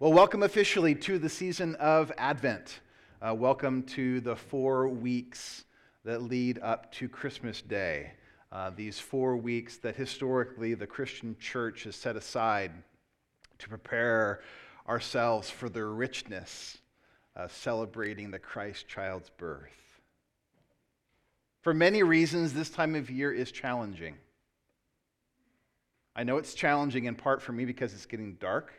Well, welcome officially to the season of Advent. Uh, welcome to the four weeks that lead up to Christmas Day. Uh, these four weeks that historically the Christian church has set aside to prepare ourselves for the richness of celebrating the Christ child's birth. For many reasons, this time of year is challenging. I know it's challenging in part for me because it's getting dark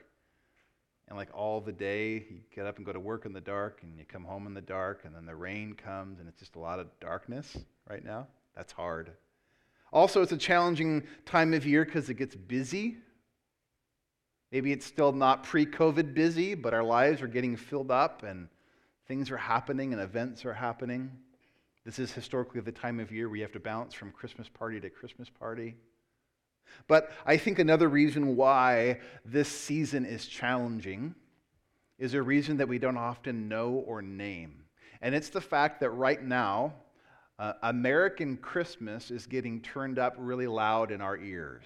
and like all the day, you get up and go to work in the dark, and you come home in the dark, and then the rain comes, and it's just a lot of darkness right now. That's hard. Also, it's a challenging time of year because it gets busy. Maybe it's still not pre COVID busy, but our lives are getting filled up, and things are happening, and events are happening. This is historically the time of year where you have to bounce from Christmas party to Christmas party. But I think another reason why this season is challenging is a reason that we don't often know or name. And it's the fact that right now, uh, American Christmas is getting turned up really loud in our ears.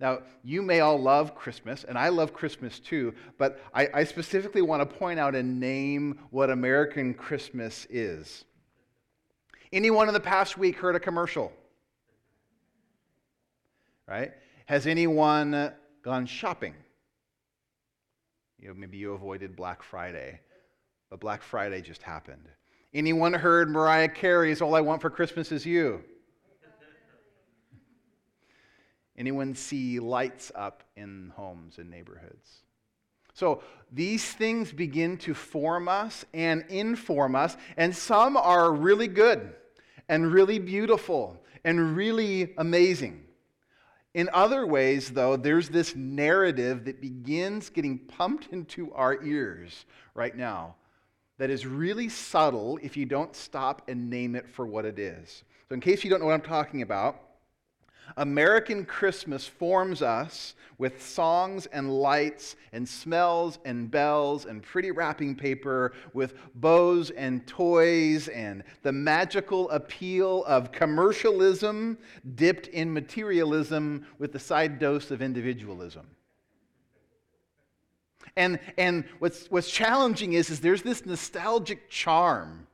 Now, you may all love Christmas, and I love Christmas too, but I, I specifically want to point out and name what American Christmas is. Anyone in the past week heard a commercial? Right? Has anyone gone shopping? You know, maybe you avoided Black Friday, but Black Friday just happened. Anyone heard Mariah Carey's All I Want for Christmas Is You? Anyone see lights up in homes and neighborhoods? So these things begin to form us and inform us, and some are really good and really beautiful and really amazing. In other ways, though, there's this narrative that begins getting pumped into our ears right now that is really subtle if you don't stop and name it for what it is. So, in case you don't know what I'm talking about, American Christmas forms us with songs and lights and smells and bells and pretty wrapping paper, with bows and toys and the magical appeal of commercialism dipped in materialism with the side dose of individualism. And, and what's, what's challenging is, is there's this nostalgic charm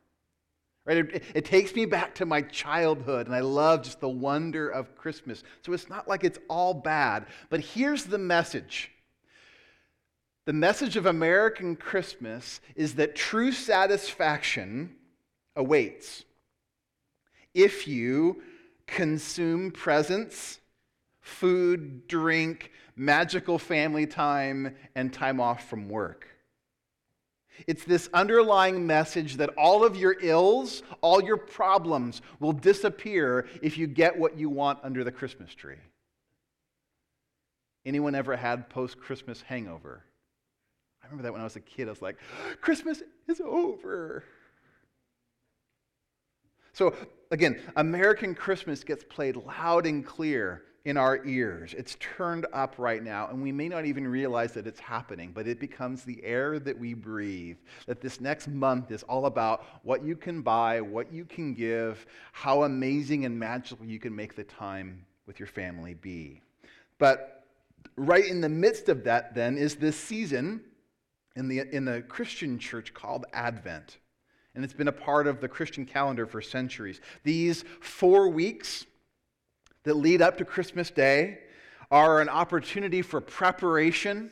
Right? It, it, takes me back to my childhood, and I love just the wonder of Christmas. So it's not like it's all bad. But here's the message the message of American Christmas is that true satisfaction awaits if you consume presents, food, drink, magical family time, and time off from work. It's this underlying message that all of your ills, all your problems will disappear if you get what you want under the Christmas tree. Anyone ever had post Christmas hangover? I remember that when I was a kid. I was like, Christmas is over. So, again, American Christmas gets played loud and clear in our ears. It's turned up right now, and we may not even realize that it's happening, but it becomes the air that we breathe. That this next month is all about what you can buy, what you can give, how amazing and magical you can make the time with your family be. But right in the midst of that, then, is this season in the, in the Christian church called Advent. And it's been a part of the Christian calendar for centuries. These four weeks, that lead up to Christmas Day are an opportunity for preparation,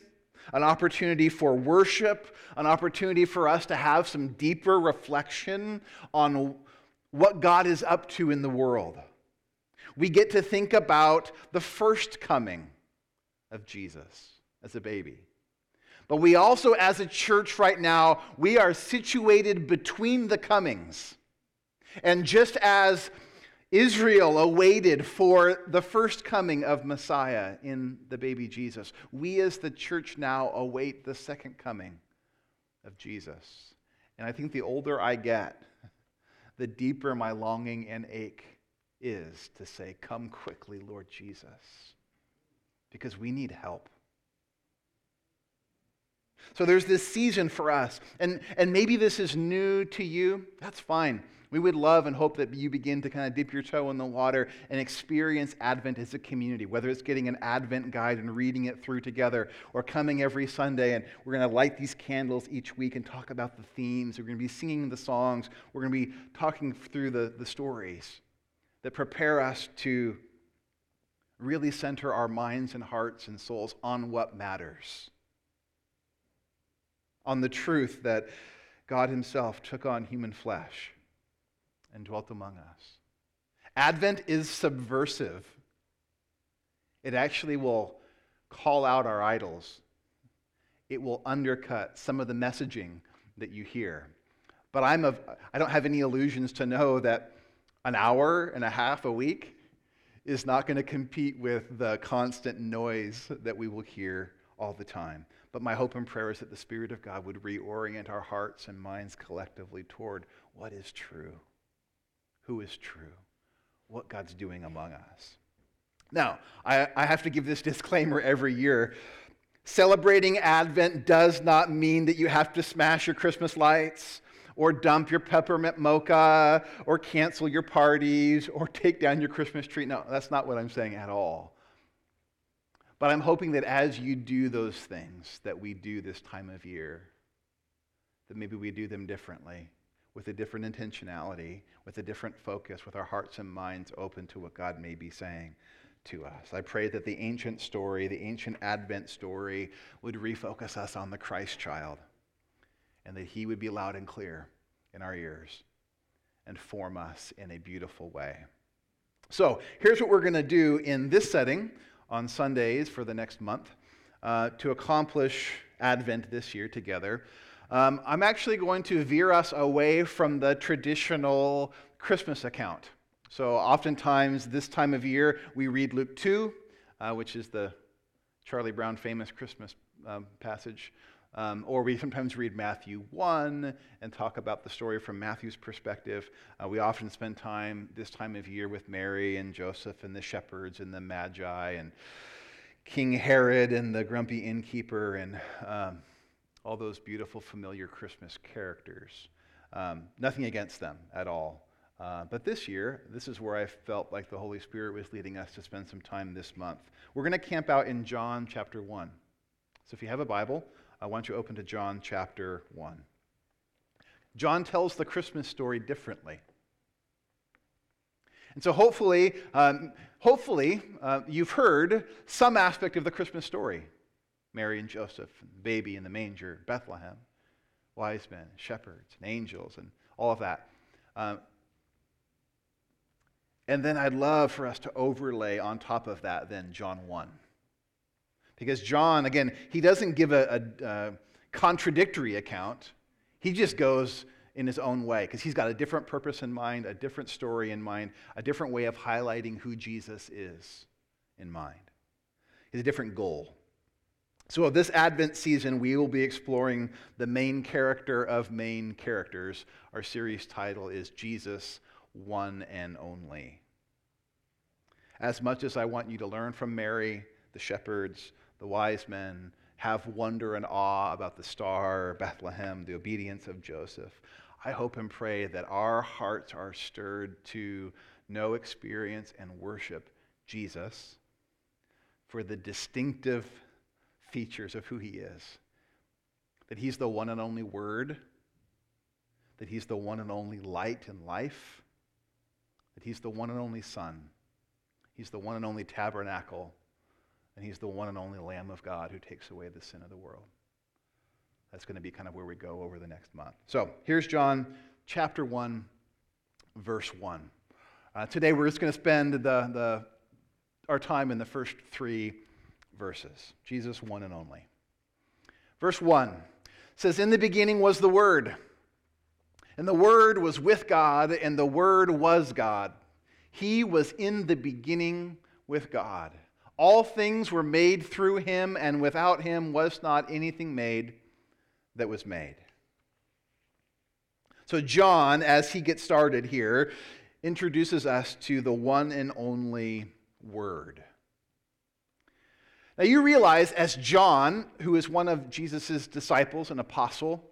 an opportunity for worship, an opportunity for us to have some deeper reflection on what God is up to in the world. We get to think about the first coming of Jesus as a baby. But we also, as a church right now, we are situated between the comings. And just as Israel awaited for the first coming of Messiah in the baby Jesus. We, as the church now, await the second coming of Jesus. And I think the older I get, the deeper my longing and ache is to say, Come quickly, Lord Jesus, because we need help. So there's this season for us. And, and maybe this is new to you. That's fine. We would love and hope that you begin to kind of dip your toe in the water and experience Advent as a community, whether it's getting an Advent guide and reading it through together, or coming every Sunday and we're going to light these candles each week and talk about the themes. We're going to be singing the songs. We're going to be talking through the, the stories that prepare us to really center our minds and hearts and souls on what matters, on the truth that God Himself took on human flesh and dwelt among us. Advent is subversive. It actually will call out our idols. It will undercut some of the messaging that you hear. But I'm of, I don't have any illusions to know that an hour and a half a week is not going to compete with the constant noise that we will hear all the time. But my hope and prayer is that the Spirit of God would reorient our hearts and minds collectively toward what is true, who is true, what God's doing among us. Now, I, I have to give this disclaimer every year. Celebrating Advent does not mean that you have to smash your Christmas lights or dump your peppermint mocha, or cancel your parties, or take down your Christmas tree. No, that's not what I'm saying at all. But I'm hoping that as you do those things that we do this time of year, that maybe we do them differently, with a different intentionality, with a different focus, with our hearts and minds open to what God may be saying to us. I pray that the ancient story, the ancient Advent story, would refocus us on the Christ child and that He would be loud and clear in our ears and form us in a beautiful way. So, here's what we're going to do in this setting on Sundays for the next month uh, to accomplish Advent this year together. Um, I'm actually going to veer us away from the traditional Christmas account. So, oftentimes this time of year, we read Luke 2, uh, which is the Charlie Brown famous Christmas um, passage. Um, or we sometimes read Matthew 1 and talk about the story from Matthew's perspective. Uh, we often spend time this time of year with Mary and Joseph and the shepherds and the Magi and King Herod and the grumpy innkeeper and um, all those beautiful, familiar Christmas characters. Um, nothing against them at all. Uh, but this year, this is where I felt like the Holy Spirit was leading us to spend some time this month. We're going to camp out in John chapter 1. So if you have a Bible, I want you to open to John chapter 1. John tells the Christmas story differently. And so hopefully, um, hopefully uh, you've heard some aspect of the Christmas story. Mary and Joseph, and the baby in the manger, Bethlehem, wise men, shepherds, and angels, and all of that. Um, and then I'd love for us to overlay on top of that then John 1. Because John, again, he doesn't give a, a, a contradictory account. He just goes in his own way because he's got a different purpose in mind, a different story in mind, a different way of highlighting who Jesus is in mind. He has a different goal. So, this Advent season, we will be exploring the main character of main characters. Our series title is Jesus, One and Only. As much as I want you to learn from Mary, the shepherds, the wise men have wonder and awe about the star, Bethlehem, the obedience of Joseph. I hope and pray that our hearts are stirred to know, experience, and worship Jesus for the distinctive features of who he is. That he's the one and only Word, that he's the one and only light in life, that he's the one and only Son, he's the one and only tabernacle and he's the one and only Lamb of God who takes away the sin of the world. That's going to be kind of where we go over the next month. So here's John chapter 1, verse 1. Uh, today we're just going to spend the, the, our time in the first three verses Jesus, one and only. Verse 1 says, In the beginning was the Word, and the Word was with God, and the Word was God. He was in the beginning with God. All things were made through him, and without him was not anything made that was made. So, John, as he gets started here, introduces us to the one and only Word. Now you realize, as John, who is one of Jesus' disciples, an apostle,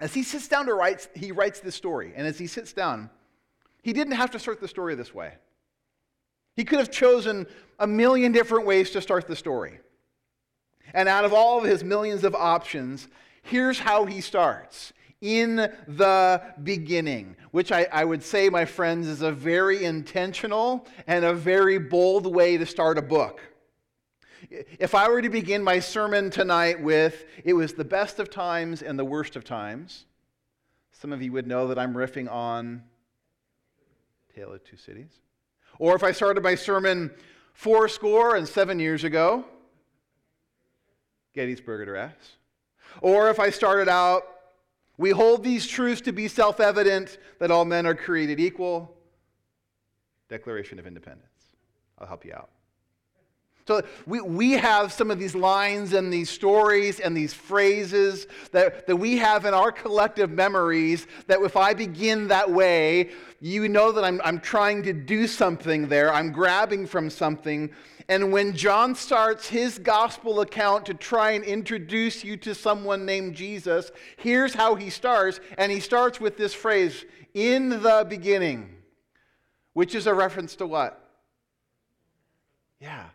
as he sits down to write, he writes this story. And as he sits down, he didn't have to start the story this way. He could have chosen a million different ways to start the story. And out of all of his millions of options, here's how he starts in the beginning, which I, I, would say, my friends, is a very intentional and a very bold way to start a book. If I were to begin my sermon tonight with, it was the best of times and the worst of times, some of you would know that I'm riffing on Tale of Two Cities. Or if I started my sermon four score and seven years ago, Gettysburg Address. Or if I started out, we hold these truths to be self evident that all men are created equal, Declaration of Independence. I'll help you out. So we, we have some of these lines and these stories and these phrases that, that we have in our collective memories that if I begin that way, you know that I'm, I'm trying to do something there. I'm grabbing from something. And when John starts his gospel account to try and introduce you to someone named Jesus, here's how he starts. And he starts with this phrase, in the beginning, which is a reference to what? Yeah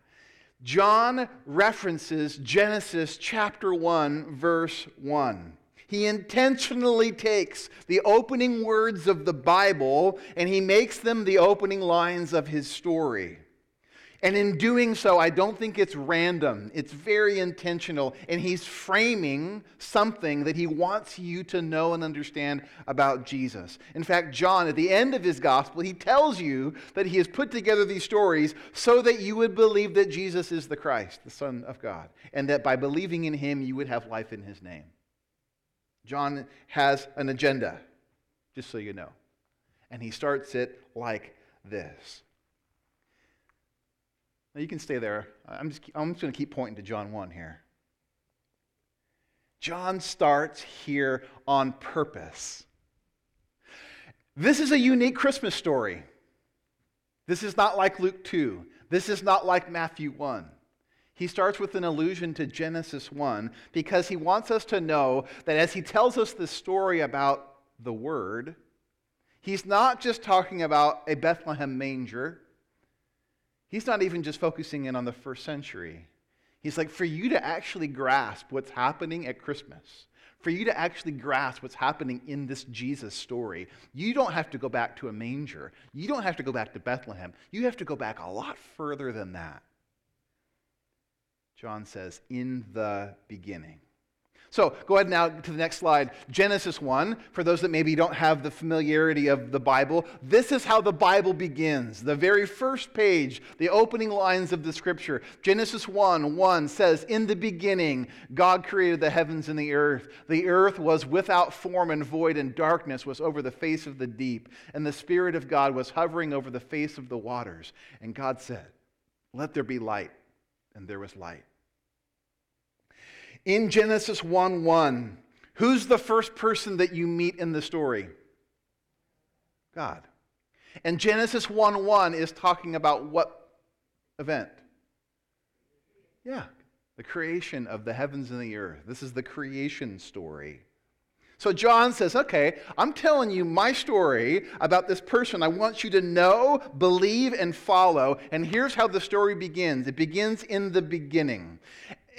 John references Genesis chapter 1, verse 1. He intentionally takes the opening words of the Bible and he makes them the opening lines of his story. And in doing so, I don't think it's random. It's very intentional. And he's framing something that he wants you to know and understand about Jesus. In fact, John, at the end of his gospel, he tells you that he has put together these stories so that you would believe that Jesus is the Christ, the Son of God, and that by believing in him, you would have life in his name. John has an agenda, just so you know. And he starts it like this. Now you can stay there. I'm just, I'm just going to keep pointing to John 1 here. John starts here on purpose. This is a unique Christmas story. This is not like Luke 2. This is not like Matthew 1. He starts with an allusion to Genesis 1 because he wants us to know that as he tells us this story about the Word, he's not just talking about a Bethlehem manger. He's not even just focusing in on the first century. He's like, for you to actually grasp what's happening at Christmas, for you to actually grasp what's happening in this Jesus story, you don't have to go back to a manger. You don't have to go back to Bethlehem. You have to go back a lot further than that. John says, in the beginning. So go ahead now to the next slide. Genesis 1, for those that maybe don't have the familiarity of the Bible, this is how the Bible begins. The very first page, the opening lines of the scripture. Genesis 1 1 says, In the beginning, God created the heavens and the earth. The earth was without form and void, and darkness was over the face of the deep. And the Spirit of God was hovering over the face of the waters. And God said, Let there be light. And there was light in Genesis 1 1, who's the first person that you meet in the story? God. And Genesis 1 1 is talking about what event? Yeah, the creation of the heavens and the earth. This is the creation story. So John says, okay, I'm telling you my story about this person I want you to know, believe, and follow. And here's how the story begins it begins in the beginning.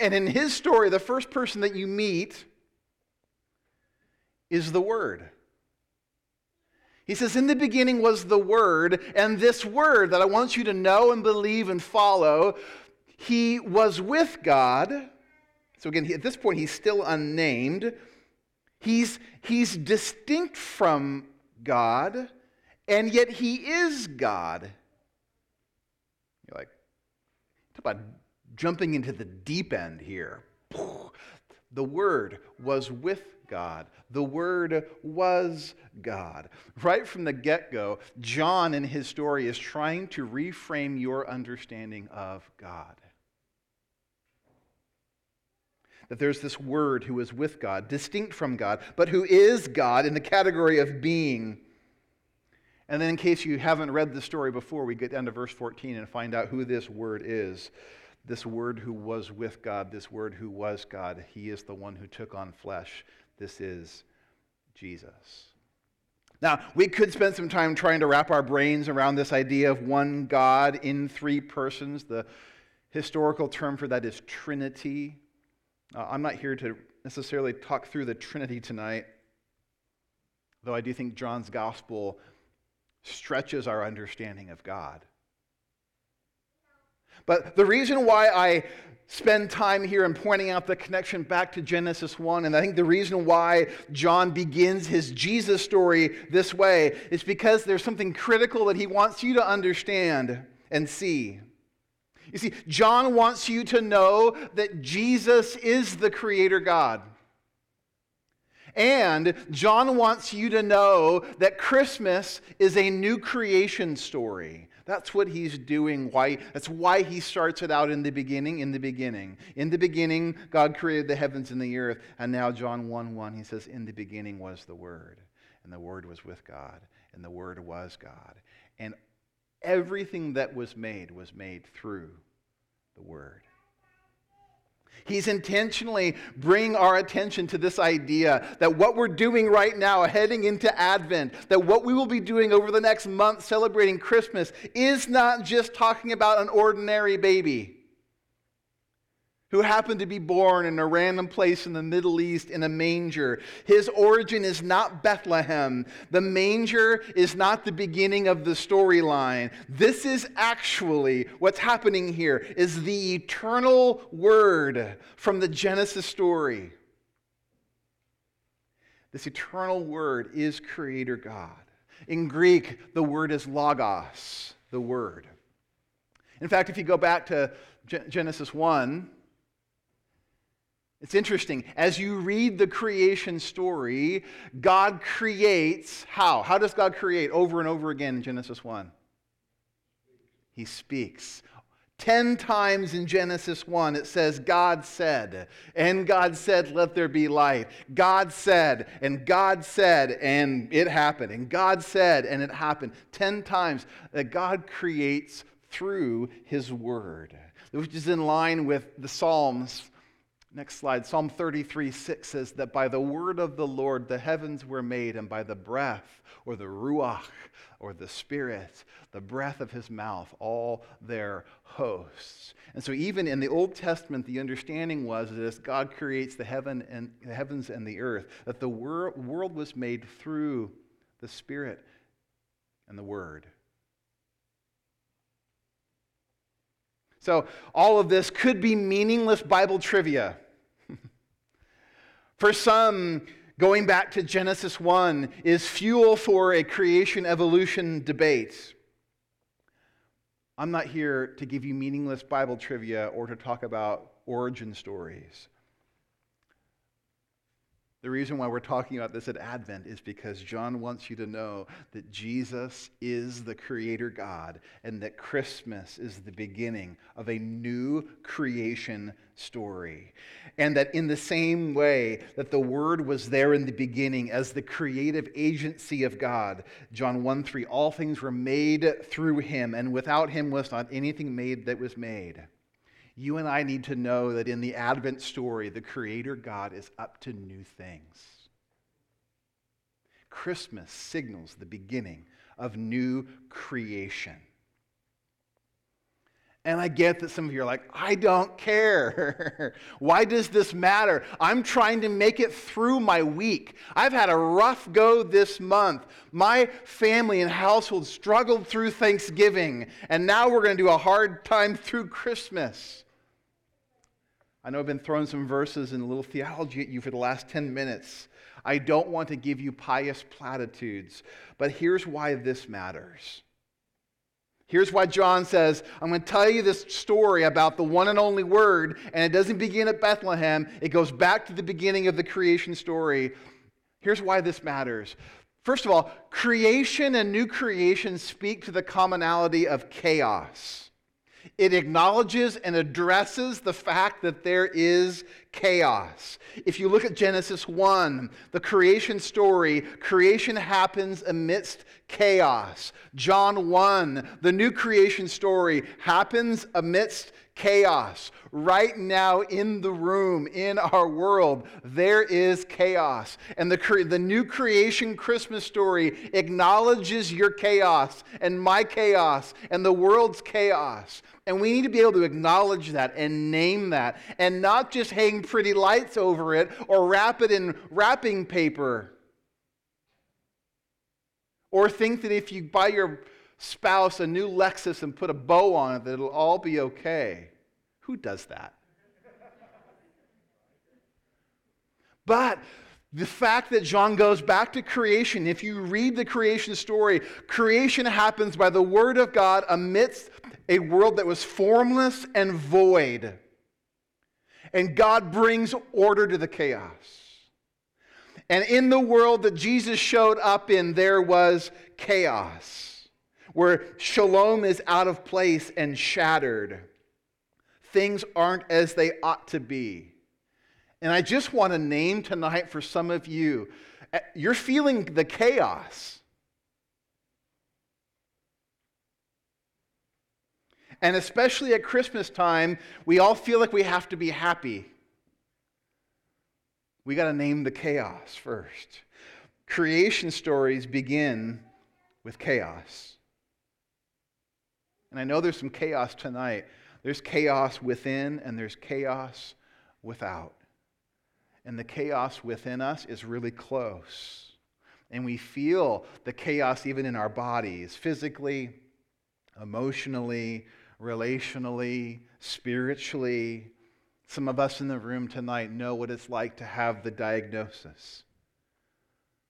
And in his story, the first person that you meet is the Word. He says, In the beginning was the Word, and this Word that I want you to know and believe and follow, he was with God. So again, at this point, he's still unnamed. He's, he's distinct from God, and yet he is God. You're like, talk about jumping into the deep end here. The Word was with God. The Word was God. Right from the get go, John in his story is trying to reframe your understanding of God. That there's this Word who is with God, distinct from God, but who is God in the category of being. And then, in case you haven't read the story before, we get down to verse 14 and find out who this Word is. This Word who was with God, this Word who was God, He is the one who took on flesh. This is Jesus. Now, we could spend some time trying to wrap our brains around this idea of one God in three persons. The historical term for that is Trinity. Uh, I'm not here to necessarily talk through the Trinity tonight, though I do think John's gospel stretches our understanding of God. But the reason why I spend time here in pointing out the connection back to Genesis 1, and I think the reason why John begins his Jesus story this way is because there's something critical that he wants you to understand and see. You see, John wants you to know that Jesus is the Creator God. And John wants you to know that Christmas is a new creation story. That's what he's doing. Why, that's why he starts it out in the beginning. In the beginning. In the beginning, God created the heavens and the earth. And now, John 1 1, he says, In the beginning was the Word, and the Word was with God, and the Word was God. And everything that was made was made through the Word. He's intentionally bringing our attention to this idea that what we're doing right now, heading into Advent, that what we will be doing over the next month celebrating Christmas, is not just talking about an ordinary baby who happened to be born in a random place in the Middle East in a manger. His origin is not Bethlehem. The manger is not the beginning of the storyline. This is actually what's happening here is the eternal word from the Genesis story. This eternal word is creator God. In Greek, the word is logos, the word. In fact, if you go back to Genesis 1, it's interesting. As you read the creation story, God creates how? How does God create over and over again in Genesis 1? He speaks. Ten times in Genesis 1, it says, God said, and God said, let there be light. God said, and God said, and it happened. And God said, and it happened. Ten times that God creates through his word, which is in line with the Psalms Next slide. Psalm 33 6 says that by the word of the Lord the heavens were made, and by the breath, or the ruach, or the spirit, the breath of his mouth, all their hosts. And so, even in the Old Testament, the understanding was that as God creates the, heaven and, the heavens and the earth, that the wor- world was made through the Spirit and the Word. So, all of this could be meaningless Bible trivia. For some, going back to Genesis 1 is fuel for a creation evolution debate. I'm not here to give you meaningless Bible trivia or to talk about origin stories. The reason why we're talking about this at Advent is because John wants you to know that Jesus is the Creator God and that Christmas is the beginning of a new creation story. And that in the same way that the Word was there in the beginning as the creative agency of God, John 1 3, all things were made through Him, and without Him was not anything made that was made. You and I need to know that in the Advent story, the Creator God is up to new things. Christmas signals the beginning of new creation. And I get that some of you are like, I don't care. Why does this matter? I'm trying to make it through my week. I've had a rough go this month. My family and household struggled through Thanksgiving, and now we're going to do a hard time through Christmas. I know I've been throwing some verses and a little theology at you for the last 10 minutes. I don't want to give you pious platitudes, but here's why this matters. Here's why John says, I'm going to tell you this story about the one and only Word, and it doesn't begin at Bethlehem. It goes back to the beginning of the creation story. Here's why this matters. First of all, creation and new creation speak to the commonality of chaos. It acknowledges and addresses the fact that there is chaos. If you look at Genesis 1, the creation story, creation happens amidst chaos. John 1, the new creation story happens amidst chaos. Right now in the room, in our world, there is chaos. And the, the new creation Christmas story acknowledges your chaos and my chaos and the world's chaos. And we need to be able to acknowledge that and name that and not just hang pretty lights over it or wrap it in wrapping paper. Or think that if you buy your spouse a new Lexus and put a bow on it, that it'll all be okay. Who does that? But the fact that John goes back to creation, if you read the creation story, creation happens by the word of God amidst a world that was formless and void. And God brings order to the chaos. And in the world that Jesus showed up in, there was chaos, where shalom is out of place and shattered. Things aren't as they ought to be. And I just want to name tonight for some of you, eh, you're feeling the chaos. And especially at Christmas time, we all feel like we have to be happy. We got to name the chaos first. Creation stories begin with chaos. And I know there's some chaos tonight. There's chaos within and there's chaos without. And the chaos within us is really close. And we feel the chaos even in our bodies, physically, emotionally, relationally, spiritually. Some of us in the room tonight know what it's like to have the diagnosis.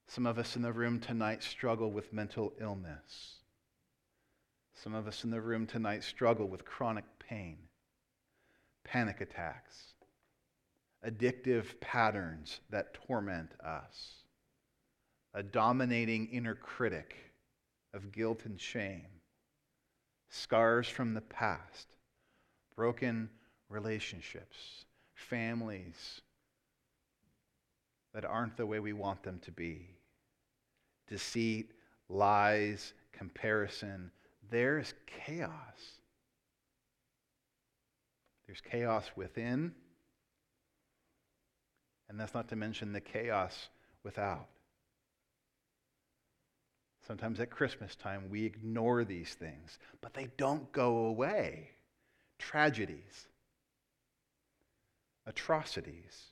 Some of us in the room tonight struggle with mental illness. Some of us in the room tonight struggle with chronic pain, panic attacks, addictive patterns that torment us, a dominating inner critic of guilt and shame scars from the past, broken relationships, families that aren't the way we want them to be, deceit, lies, comparison. There's chaos. There's chaos within, and that's not to mention the chaos without. Sometimes at Christmas time, we ignore these things, but they don't go away. Tragedies, atrocities,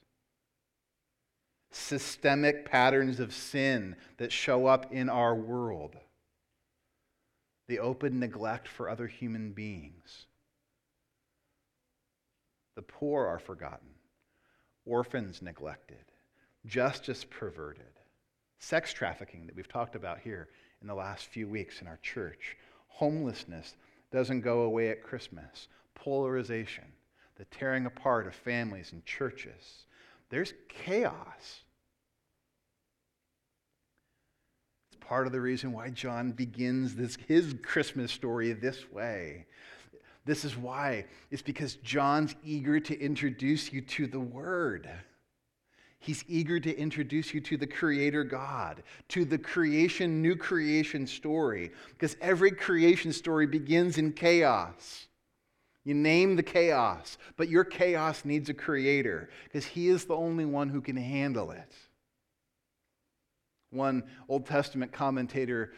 systemic patterns of sin that show up in our world, the open neglect for other human beings. The poor are forgotten, orphans neglected, justice perverted sex trafficking that we've talked about here in the last few weeks in our church, homelessness doesn't go away at Christmas, polarization, the tearing apart of families and churches. There's chaos. It's part of the reason why John begins this, his Christmas story this way. This is why. It's because John's eager to introduce you to the Word. He's eager to introduce you to the Creator God, to the creation, new creation story, because every creation story begins in chaos. You name the chaos, but your chaos needs a creator, because He is the only one who can handle it. One Old Testament commentator,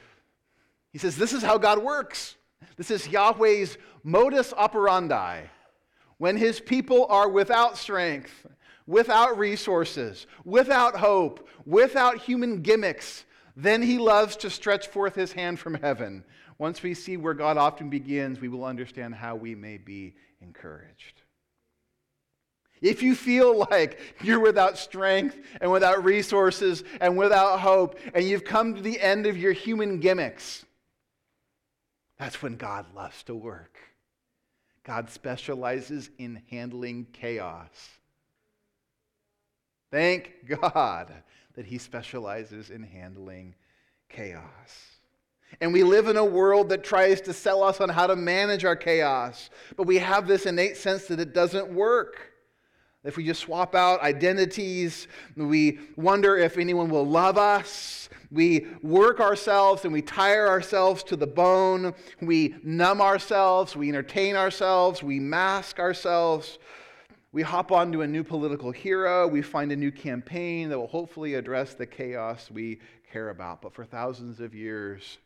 he says, This is how God works. This is Yahweh's modus operandi. When his people are without strength, without resources, without hope, without human gimmicks, then he loves to stretch forth his hand from heaven. Once we see where God often begins, we will understand how we may be encouraged. If you feel like you're without strength and without resources and without hope, and you've come to the end of your human gimmicks, that's when God loves to work. God specializes in handling chaos. Thank God that He specializes in handling chaos. And we live in a world that tries to sell us on how to manage our chaos, but we have this innate sense that it doesn't work. If we just swap out identities, we wonder if anyone will love us. We work ourselves and we tire ourselves to the bone. We numb ourselves. We entertain ourselves. We mask ourselves. We hop onto a new political hero. We find a new campaign that will hopefully address the chaos we care about. But for thousands of years,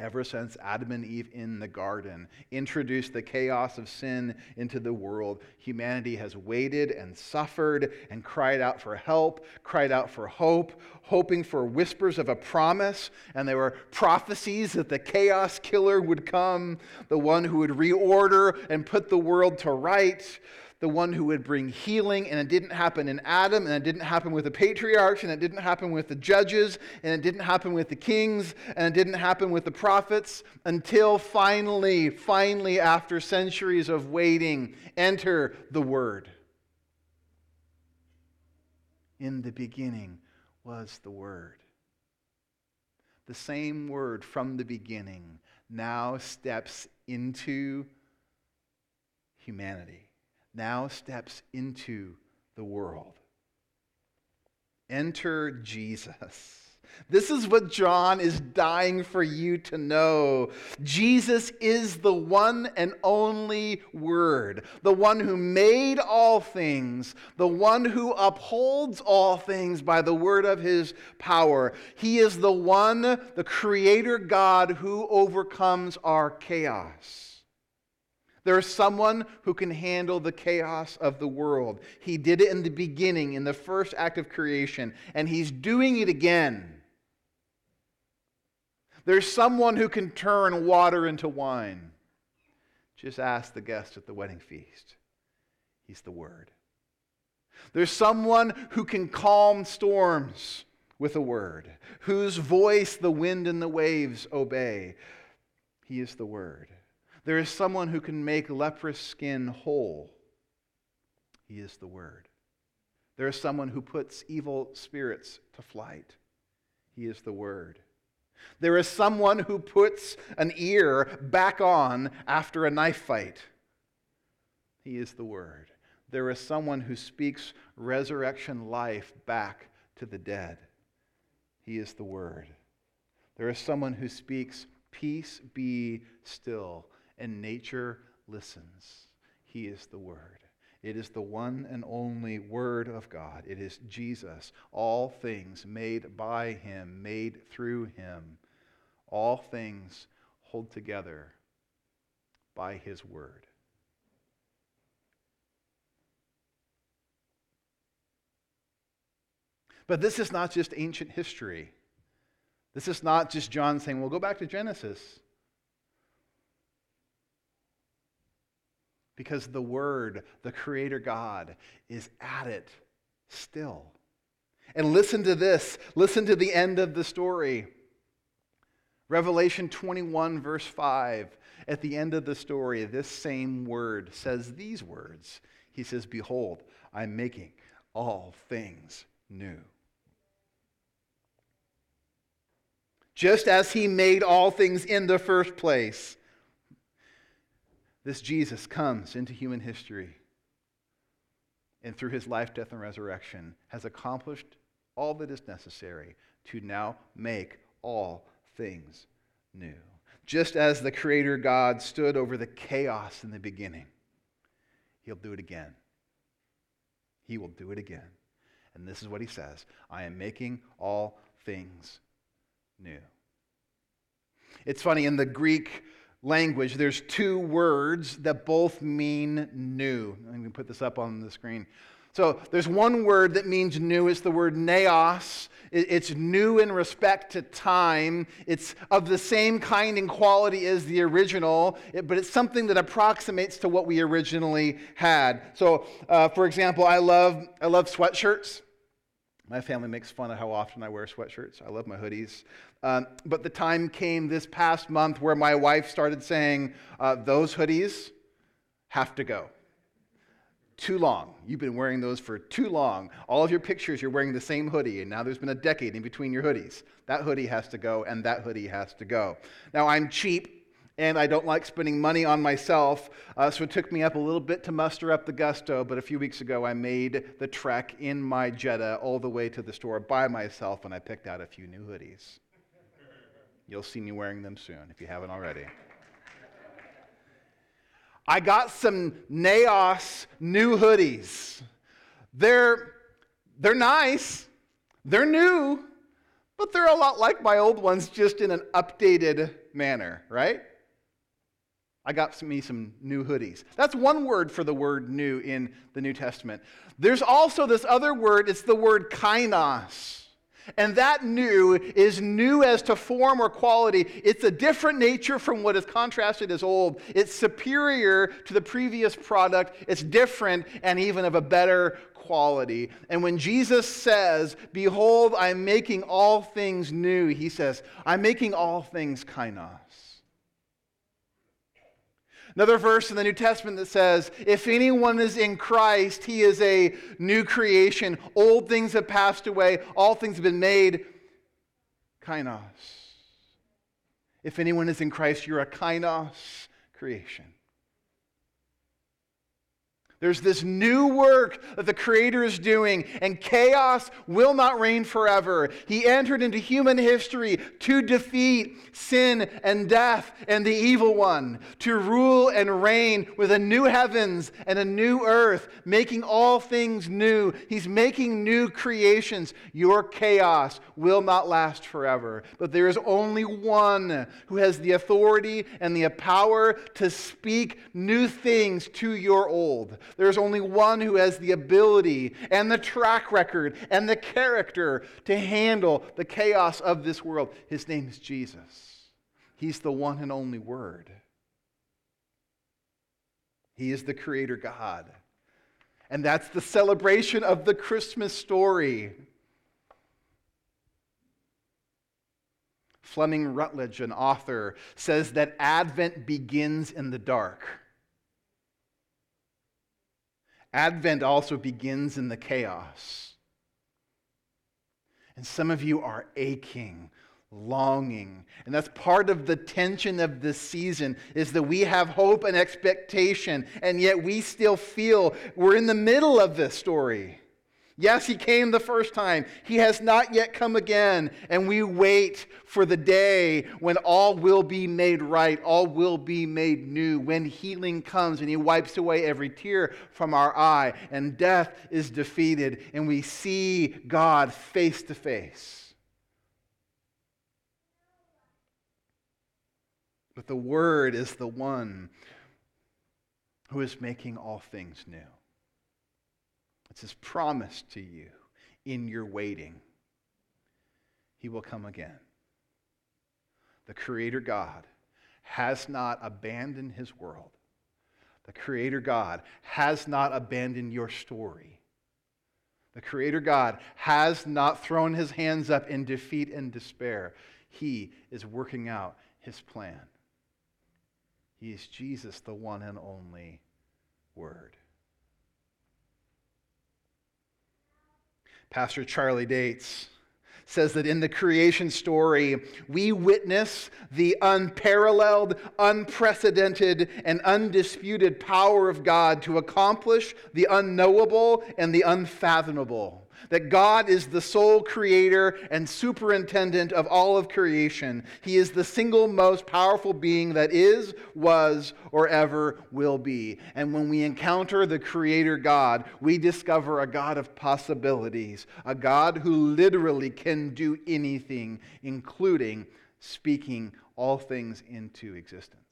ever since Adam and Eve in the garden introduced the chaos of sin into the world, humanity has waited and suffered and cried out for help, cried out for hope, hoping for whispers of a promise. And there were prophecies that the chaos killer would come, the one who would reorder and put the world to right the one who would bring healing, and it didn't happen in Adam, and it didn't happen with the patriarchs, and it didn't happen with the judges, and it didn't happen with the kings, and it didn't happen with the prophets until finally, finally, after centuries of waiting, enter the Word. In the beginning was the Word. The same Word from the beginning now steps into humanity now steps into the world. Enter Jesus. This is what John is dying for you to know. Jesus is the one and only Word, the one who made all things, the one who upholds all things by the word of his power. He is the one, the Creator God, who overcomes our chaos. There is someone who can handle the chaos of the world. He did it in the beginning, in the first act of creation, and he's doing it again. There's someone who can turn water into wine. Just ask the guest at the wedding feast. He's the Word. There's someone who can calm storms with a word, whose voice the wind and the waves obey. He is the Word. There is someone who can make leprous skin whole. He is the Word. There is someone who puts evil spirits to flight. He is the Word. There is someone who puts an ear back on after a knife fight. He is the Word. There is someone who speaks resurrection life back to the dead. He is the Word. There is someone who speaks, Peace be still and nature listens. He is the Word. It is the one and only Word of God. It is Jesus. All things made by Him, made through Him. All things hold together by His Word. But this is not just ancient history. This is not just John saying, well, go back to Genesis. Because the Word, the Creator God, is at it still. And listen to this. Listen to the end of the story. Revelation 21, verse 5. At the end of the story, this same word says these words He says, Behold, I'm making all things new. Just as He made all things in the first place this Jesus comes into human history and through his life, death, and resurrection has accomplished all that is necessary to now make all things new. Just as the Creator God stood over the chaos in the beginning, he'll do it again. He will do it again. And this is what he says I am making all things new. It's funny, in the Greek, language, there's two words that both mean new. I'm going to put this up on the screen. So there's one word that means new. It's the word neos. It's new in respect to time. It's of the same kind and quality as the original, but it's something that approximates to what we originally had. So, uh, for example, I love, I love sweatshirts. My family makes fun of how often I wear sweatshirts. I love my hoodies. Um, but the time came this past month where my wife started saying, uh, Those hoodies have to go. Too long. You've been wearing those for too long. All of your pictures, you're wearing the same hoodie, and now there's been a decade in between your hoodies. That hoodie has to go, and that hoodie has to go. Now, I'm cheap, and I don't like spending money on myself, uh, so it took me up a little bit to muster up the gusto. But a few weeks ago, I made the trek in my Jetta all the way to the store by myself, and I picked out a few new hoodies. You'll see me wearing them soon if you haven't already. I got some neos new hoodies. They're, they're nice, they're new, but they're a lot like my old ones, just in an updated manner, right? I got me some new hoodies. That's one word for the word new in the New Testament. There's also this other word, it's the word kainos. And that new is new as to form or quality. It's a different nature from what is contrasted as old. It's superior to the previous product. It's different and even of a better quality. And when Jesus says, Behold, I'm making all things new, he says, I'm making all things kainos. Another verse in the New Testament that says, If anyone is in Christ, he is a new creation. Old things have passed away, all things have been made kainos. If anyone is in Christ, you're a kainos creation. There's this new work that the Creator is doing, and chaos will not reign forever. He entered into human history to defeat sin and death and the evil one, to rule and reign with a new heavens and a new earth, making all things new. He's making new creations. Your chaos will not last forever. But there is only one who has the authority and the power to speak new things to your old. There's only one who has the ability and the track record and the character to handle the chaos of this world. His name is Jesus. He's the one and only Word. He is the Creator God. And that's the celebration of the Christmas story. Fleming Rutledge, an author, says that Advent begins in the dark. Advent also begins in the chaos. And some of you are aching, longing. And that's part of the tension of this season is that we have hope and expectation, and yet we still feel we're in the middle of this story. Yes, he came the first time. He has not yet come again. And we wait for the day when all will be made right, all will be made new, when healing comes and he wipes away every tear from our eye and death is defeated and we see God face to face. But the Word is the one who is making all things new. It's his promise to you in your waiting. He will come again. The Creator God has not abandoned his world. The Creator God has not abandoned your story. The Creator God has not thrown his hands up in defeat and despair. He is working out his plan. He is Jesus, the one and only Word. Pastor Charlie Dates says that in the creation story, we witness the unparalleled, unprecedented, and undisputed power of God to accomplish the unknowable and the unfathomable that God is the sole creator and superintendent of all of creation. He is the single most powerful being that is, was, or ever will be. And when we encounter the creator God, we discover a God of possibilities, a God who literally can do anything, including speaking all things into existence.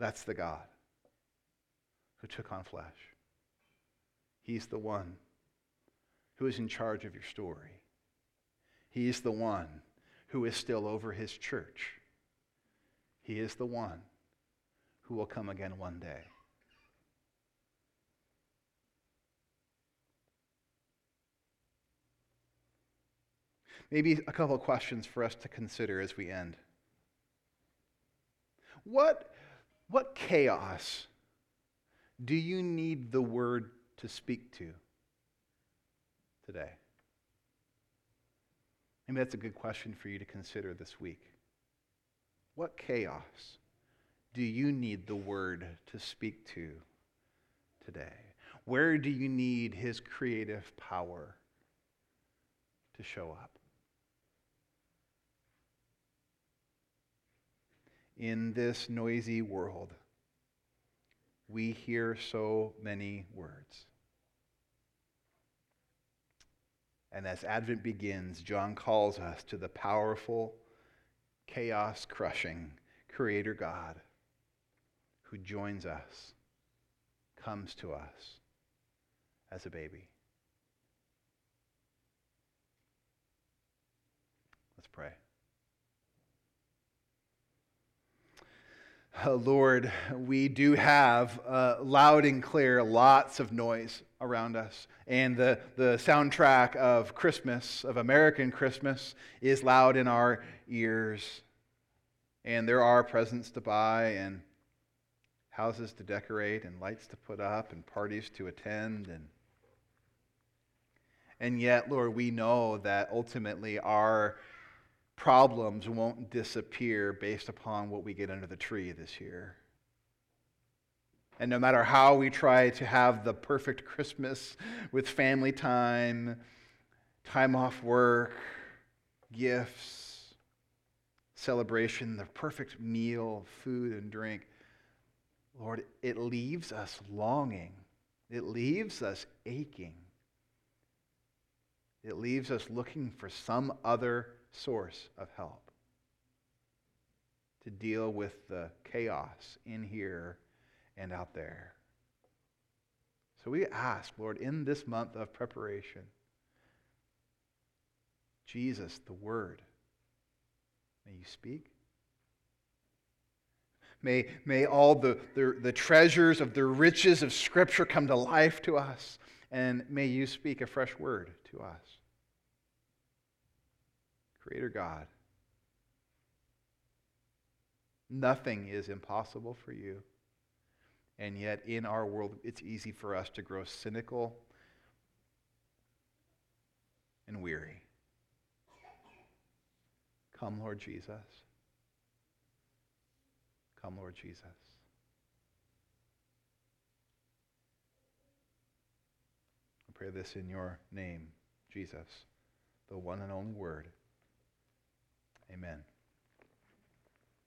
That's the God who took on flesh. He's the one who is in charge of your story. He's the one who is still over his church. He is the one who will come again one day. Maybe a couple of questions for us to consider as we end. What, what chaos do you need the word to speak to today? Maybe that's a good question for you to consider this week. What chaos do you need the word to speak to today? Where do you need his creative power to show up? In this noisy world, we hear so many words. And as Advent begins, John calls us to the powerful, chaos crushing Creator God who joins us, comes to us as a baby. Let's pray. Uh, Lord, we do have uh, loud and clear lots of noise around us. And the, the soundtrack of Christmas, of American Christmas, is loud in our ears. And there are presents to buy, and houses to decorate, and lights to put up, and parties to attend. And, and yet, Lord, we know that ultimately our problems won't disappear based upon what we get under the tree this year. And no matter how we try to have the perfect Christmas with family time, time off work, gifts, celebration, the perfect meal, food and drink, Lord, it leaves us longing. It leaves us aching. It leaves us looking for some other source of help to deal with the chaos in here and out there. So we ask, Lord, in this month of preparation, Jesus, the Word, may you speak. May, may all the, the, the treasures of the riches of Scripture come to life to us, and may you speak a fresh word to us. Creator God, nothing is impossible for you. And yet, in our world, it's easy for us to grow cynical and weary. Come, Lord Jesus. Come, Lord Jesus. I pray this in your name, Jesus, the one and only Word. Amen.